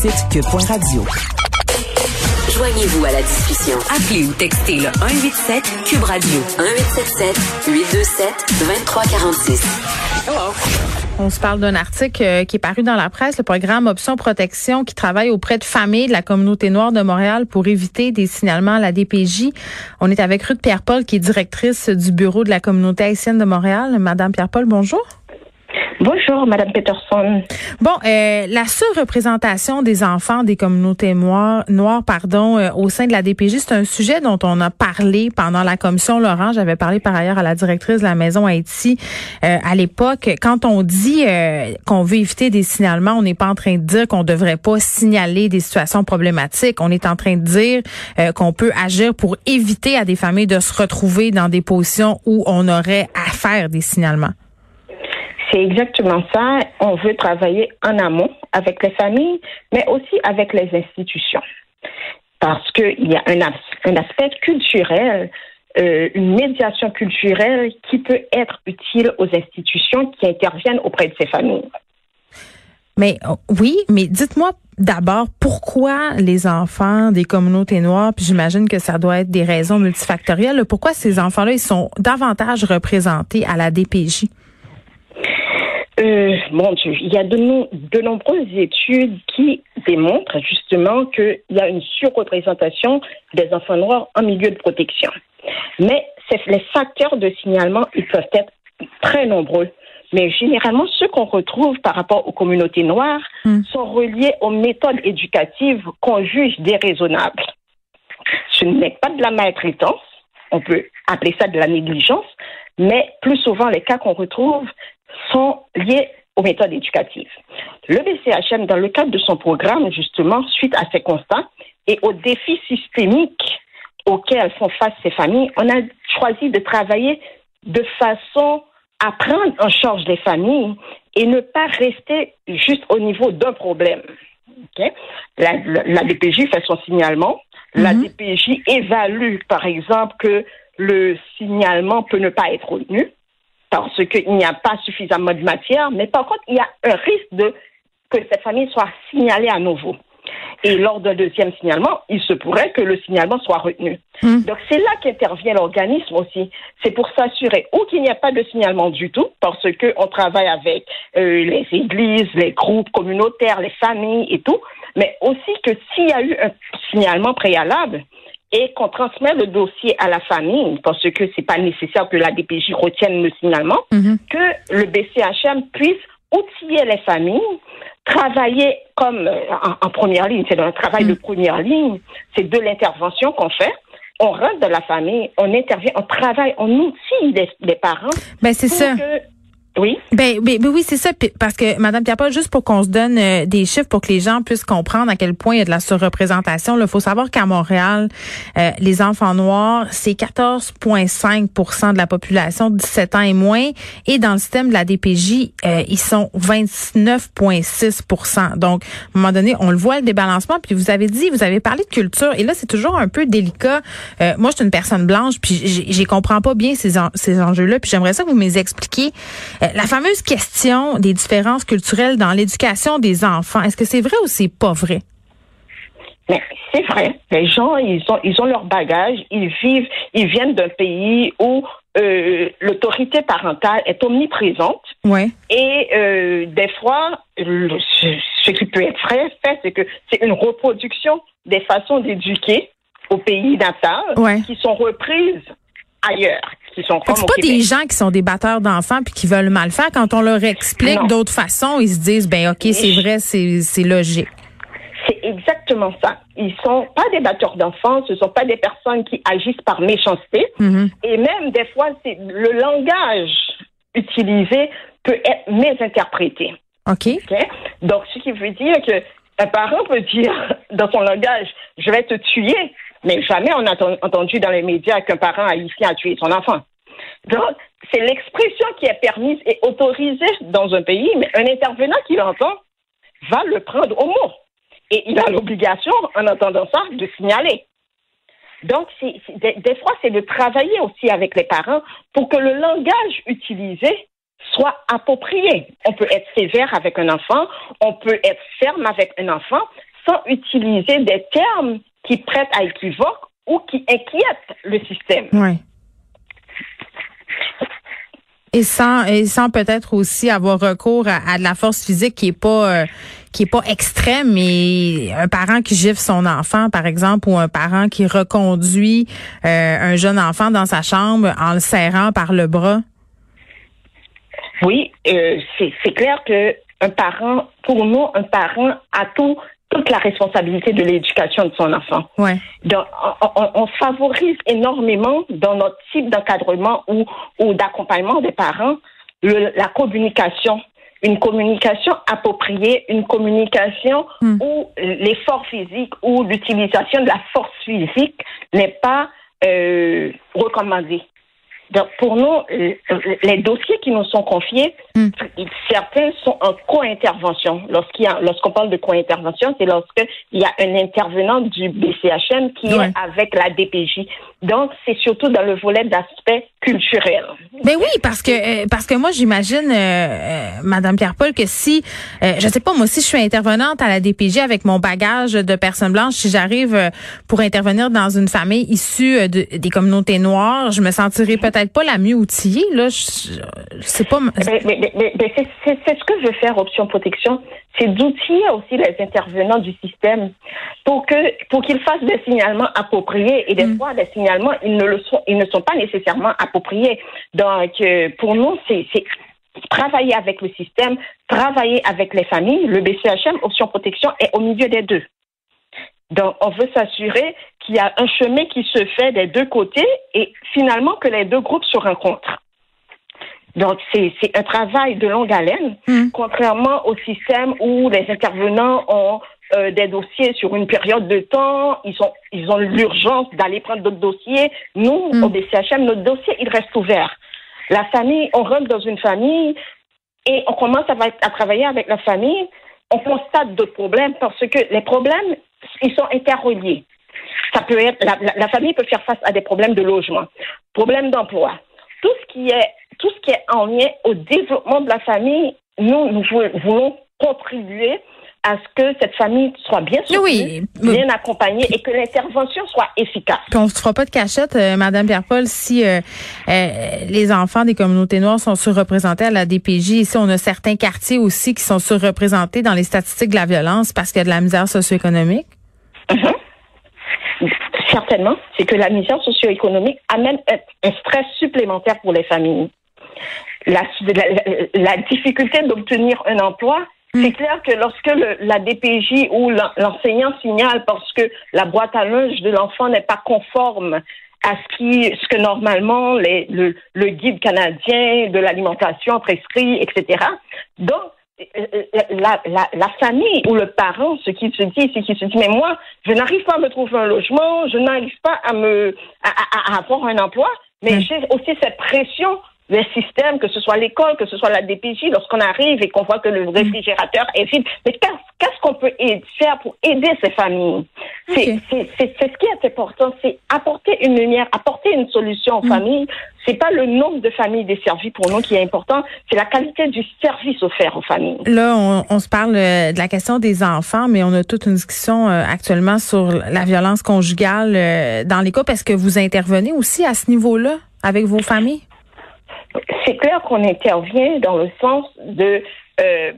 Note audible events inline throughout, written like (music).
Radio. Joignez-vous à la discussion. Appelez ou textez le 187 Cube Radio 1877 827 2346. On se parle d'un article euh, qui est paru dans la presse, le programme Option Protection qui travaille auprès de familles de la communauté noire de Montréal pour éviter des signalements à la DPJ. On est avec Ruth Pierre-Paul qui est directrice du bureau de la communauté haïtienne de Montréal. Madame Pierre-Paul, bonjour. Bonjour, Madame Peterson. Bon, euh, la surreprésentation des enfants des communautés noires, pardon, euh, au sein de la DPJ, c'est un sujet dont on a parlé pendant la commission Laurent. J'avais parlé par ailleurs à la directrice de la Maison Haïti euh, à l'époque. Quand on dit euh, qu'on veut éviter des signalements, on n'est pas en train de dire qu'on devrait pas signaler des situations problématiques. On est en train de dire qu'on peut agir pour éviter à des familles de se retrouver dans des positions où on aurait à faire des signalements. C'est exactement ça. On veut travailler en amont avec les familles, mais aussi avec les institutions. Parce qu'il y a un, aspect culturel, euh, une médiation culturelle qui peut être utile aux institutions qui interviennent auprès de ces familles. Mais oh, oui, mais dites-moi d'abord pourquoi les enfants des communautés noires, puis j'imagine que ça doit être des raisons multifactorielles, pourquoi ces enfants-là, sont davantage représentés à la DPJ? Euh, mon Dieu, il y a de, de nombreuses études qui démontrent justement qu'il y a une surreprésentation des enfants noirs en milieu de protection. Mais les facteurs de signalement, ils peuvent être très nombreux. Mais généralement, ceux qu'on retrouve par rapport aux communautés noires hmm. sont reliés aux méthodes éducatives qu'on juge déraisonnables. Ce n'est pas de la maltraitance, on peut appeler ça de la négligence, mais plus souvent, les cas qu'on retrouve sont liés aux méthodes éducatives. Le BCHM, dans le cadre de son programme, justement, suite à ces constats et aux défis systémiques auxquels font face ces familles, on a choisi de travailler de façon à prendre en charge les familles et ne pas rester juste au niveau d'un problème. La, DPJ fait son signalement. La mhm. DPJ évalue, par exemple, que le signalement peut ne pas être retenu parce qu'il n'y a pas suffisamment de matière, mais par contre, il y a un risque de que cette famille soit signalée à nouveau. Et lors d'un deuxième signalement, il se pourrait que le signalement soit retenu. Hmm. Donc c'est là qu'intervient l'organisme aussi. C'est pour s'assurer ou qu'il n'y a pas de signalement du tout, parce qu'on travaille avec euh, les églises, les groupes communautaires, les familles et tout, mais aussi que s'il y a eu un signalement préalable, et qu'on transmet le dossier à la famille, parce que c'est pas nécessaire que la DPJ retienne le signalement, mhm. que le BCHM puisse outiller les familles, travailler comme euh, en, première ligne, c'est un travail de mhm. première ligne, c'est de l'intervention qu'on fait. On rentre dans la famille, on intervient, on travaille, on outille les, parents. Ben c'est ça. Oui. Ben, ben, ben, oui, c'est ça. Parce que, Madame Pierre-Paul, juste pour qu'on se donne euh, des chiffres pour que les gens puissent comprendre à quel point il y a de la surreprésentation, il faut savoir qu'à Montréal, euh, les enfants noirs, c'est 14,5% de la population de 17 ans et moins. Et dans le système de la DPJ, euh, ils sont 29,6% Donc, à un moment donné, on le voit, le débalancement. Puis vous avez dit, vous avez parlé de culture. Et là, c'est toujours un peu délicat. moi, je suis une personne blanche, puis j'ai comprends pas bien ces, ces enjeux-là. Puis j'aimerais ça que vous me les expliquiez la fameuse question des différences culturelles dans l'éducation des enfants, est-ce que c'est vrai ou c'est pas vrai? c'est vrai. Les gens, ils ont, ils ont leur bagage. Ils vivent, ils viennent d'un pays où euh, l'autorité parentale est omniprésente. Ouais. Et euh, des fois, ce qui peut être vrai, c'est que c'est une reproduction des façons d'éduquer au pays natal qui sont reprises ailleurs. Qui sont c'est pas des gens qui sont des batteurs d'enfants puis qui veulent mal faire. Quand on leur explique d'autres façons, ils se disent ben ok c'est vrai, c'est logique. C'est exactement ça. Ils sont pas des batteurs d'enfants, ce sont pas des personnes qui agissent par méchanceté. Mm-hmm. Et même des fois, c'est le langage utilisé peut être mésinterprété. OK? Donc, ce qui veut dire que un parent peut dire (laughs) dans son langage, je vais te tuer, mais jamais on a entendu dans les médias qu'un parent haïtien a tué son enfant. Donc, c'est l'expression qui est permise et autorisée dans un pays, mais un intervenant qui l'entend va le prendre au mot. Et il a l'obligation, en entendant ça, de signaler. Donc, des, fois, c'est de travailler aussi avec les parents pour que le langage utilisé soit approprié. On peut être sévère avec un enfant, on peut être ferme avec un enfant sans utiliser des termes qui prêtent à équivoque ou qui inquiètent le système. Oui. Et sans, peut-être aussi avoir recours à, de la force physique qui est pas euh, qui est pas extrême, mais un parent qui gifle son enfant, par exemple, ou un parent qui reconduit euh, un jeune enfant dans sa chambre en le serrant par le bras. Oui, euh, c'est clair que un parent, pour nous, un parent a tout toute la responsabilité de l'éducation de son enfant. Ouais. Donc, on, on, favorise énormément dans notre type d'encadrement ou, ou d'accompagnement des parents la communication. Une communication appropriée, une communication hmm. où l'effort physique ou l'utilisation de la force physique n'est pas euh, recommandée. Donc, pour nous, les dossiers qui nous sont confiés, hmm. certains sont en co-intervention. Lorsqu'il y a, lorsqu'on parle de co-intervention, c'est lorsqu'il y a un intervenant du BCHM qui est avec la DPJ. Donc, c'est surtout dans le volet d'aspect culturel. Ben oui, parce que euh, parce que moi j'imagine, euh, euh, Madame Pierre-Paul, que si, je sais pas, moi si je suis intervenante à la DPJ avec mon bagage de personnes blanches, si j'arrive pour intervenir dans une famille issue de, des communautés noires, je me sentirais peut-être pas la mieux outillée. Là, je, sais pas. Mais, mais, mais, c'est ce que je veux faire, option protection, c'est d'outiller aussi les intervenants du système pour que pour qu'ils fassent des signalements appropriés et des mm. fois des signalements ils ne le sont ils ne sont pas nécessairement appropriés. Donc euh, pour nous c'est travailler avec le système, travailler avec les familles. Le BCHM option protection est au milieu des deux. Donc, on veut s'assurer qu'il y a un chemin qui se fait des deux côtés et finalement que les deux groupes se rencontrent. Donc, c'est un travail de longue haleine, mm. contrairement au système où les intervenants ont euh, des dossiers sur une période de temps, ils, sont, ils ont l'urgence d'aller prendre d'autres dossiers. Nous, mm. au BCHM, notre dossier, il reste ouvert. La famille, on rentre dans une famille et on commence à, à travailler avec la famille. On constate d'autres problèmes parce que les problèmes, ils sont interreliés. Ça peut être, la, la famille peut faire face à des problèmes de logement, problèmes d'emploi, tout ce qui est tout ce qui est en lien au développement de la famille, nous, nous voulons contribuer à ce que cette famille soit bien soutenue, bien accompagnée et que l'intervention soit efficace. Puis on ne se fera pas de cachette, euh, Madame Pierre-Paul, si euh, euh, les enfants des communautés noires sont surreprésentés à la DPJ. Ici, on a certains quartiers aussi qui sont surreprésentés dans les statistiques de la violence parce qu'il y a de la misère socio-économique. Mm-hmm certainement, c'est que la misère socio-économique amène un, stress supplémentaire pour les familles. La, la, difficulté d'obtenir un emploi. C'est clair que lorsque la DPJ ou l'enseignant signale parce que la boîte à linge de l'enfant n'est pas conforme à ce, qui, ce que normalement les, le, le guide canadien de l'alimentation prescrit, etc. Donc, la, la, la, famille ou le parent, ce qui se dit, c'est qu'il se dit, mais moi, je n'arrive pas à me trouver un logement, je n'arrive pas à me à, à, avoir un emploi, mais mm. j'ai aussi cette pression les systèmes, que ce soit l'école, que ce soit la DPJ, lorsqu'on arrive et qu'on voit que le mm. réfrigérateur est vide. Mais qu'est-ce qu'on peut faire pour aider ces familles? C'est ce qui est important, c'est apporter une lumière, apporter une solution aux mm. familles. C'est pas le nombre de familles desservies pour nous qui est important, c'est la qualité du service offert aux familles. Là, on, on, se parle euh, de la question des enfants, mais on a toute une discussion euh, actuellement sur la violence conjugale euh, dans les couples. Est-ce que vous intervenez aussi à ce niveau-là avec vos familles? C'est clair qu'on intervient dans le sens de euh,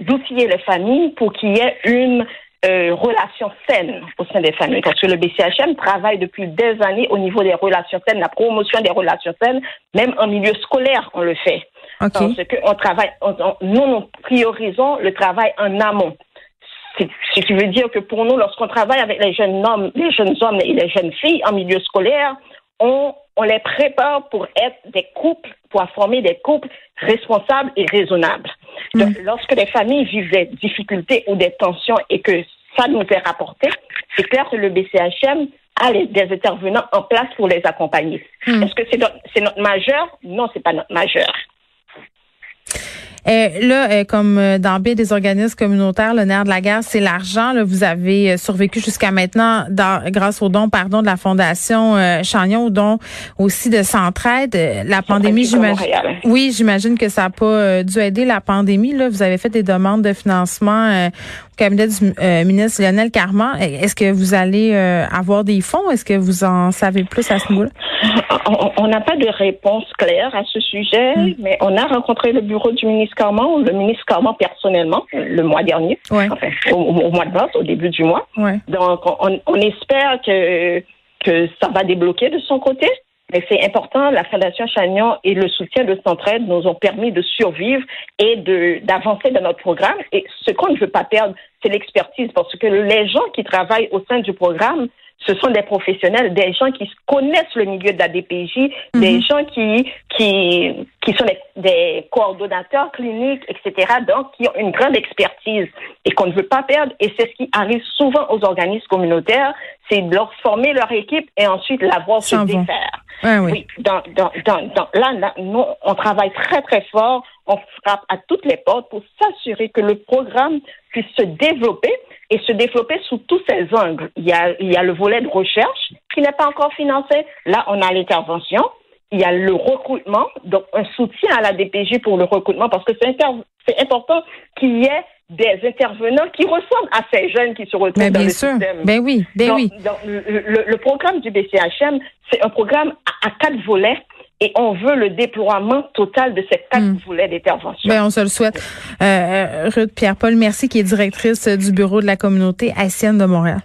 d'outiller les familles pour qu'il y ait une euh, relation saine au sein des familles. Parce que le BCHM travaille depuis des années au niveau des relations saines, la promotion des relations saines, même en milieu scolaire, on le fait. Parce que on travaille, nous, nous priorisons le travail en amont. Ce qui veut dire que pour nous, lorsqu'on travaille avec les jeunes hommes, les jeunes hommes et les jeunes filles en milieu scolaire, on, on les prépare pour être des couples, pour former des couples responsables et raisonnables. Donc, lorsque les familles vivent des difficultés ou des tensions et que ça nous est rapporté, c'est clair que le BCHM a les, des intervenants en place pour les accompagner. Est-ce que c'est notre, c'est notre majeur? Non, c'est pas notre majeur. Euh, là, euh, comme euh, dans bien des organismes communautaires, le nerf de la guerre, c'est l'argent. Vous avez survécu jusqu'à maintenant grâce aux dons, pardon, de la Fondation Chagnon, aux dons aussi de Centraide. La pandémie, j'imagine. Oui, j'imagine que ça n'a pas dû aider la pandémie. Là, vous avez fait des demandes de financement cabinet du euh, ministre Lionel Carman. Est-ce que vous allez euh, avoir des fonds? Est-ce que vous en savez plus à ce niveau-là? On n'a pas de réponse claire à ce sujet, hmm. mais on a rencontré le bureau du ministre Carman, le ministre Carman personnellement, le mois dernier, enfin, au, mois de mars, au début du mois. Donc, on, on espère que, que ça va débloquer de son côté. Mais c'est important, la Fondation Chagnon et le soutien de Centraide nous ont permis de survivre et de d'avancer dans notre programme. Et ce qu'on ne veut pas perdre, c'est l'expertise, parce que les gens qui travaillent au sein du programme, ce sont des professionnels, des gens qui connaissent le milieu de la DPJ, des mhm. gens qui, qui, qui sont des, des, coordonnateurs cliniques, etc., donc qui ont une grande expertise et qu'on ne veut pas perdre. Et c'est ce qui arrive souvent aux organismes communautaires, c'est de leur former leur équipe et ensuite la voir se défaire. oui. oui dans, dans, dans, là, là, nous, on travaille très, très fort. On frappe à toutes les portes pour s'assurer que le programme puisse se développer et se développer sous tous ses angles. Il y a, il y a le volet de recherche qui n'est pas encore financé. Là, on a l'intervention. Il y a le recrutement, donc un soutien à la DPJ pour le recrutement parce que c'est important qu'il y ait des intervenants qui ressemblent à ces jeunes qui se retrouvent dans le système. Ben oui, ben oui. le, programme du BCHM, c'est un programme à, quatre volets et on veut le déploiement total de ces quatre hmm. volets d'intervention. Ben, on se le souhaite. Euh, euh Ruth Pierre-Paul, merci, qui est directrice du bureau de la communauté haïtienne de Montréal.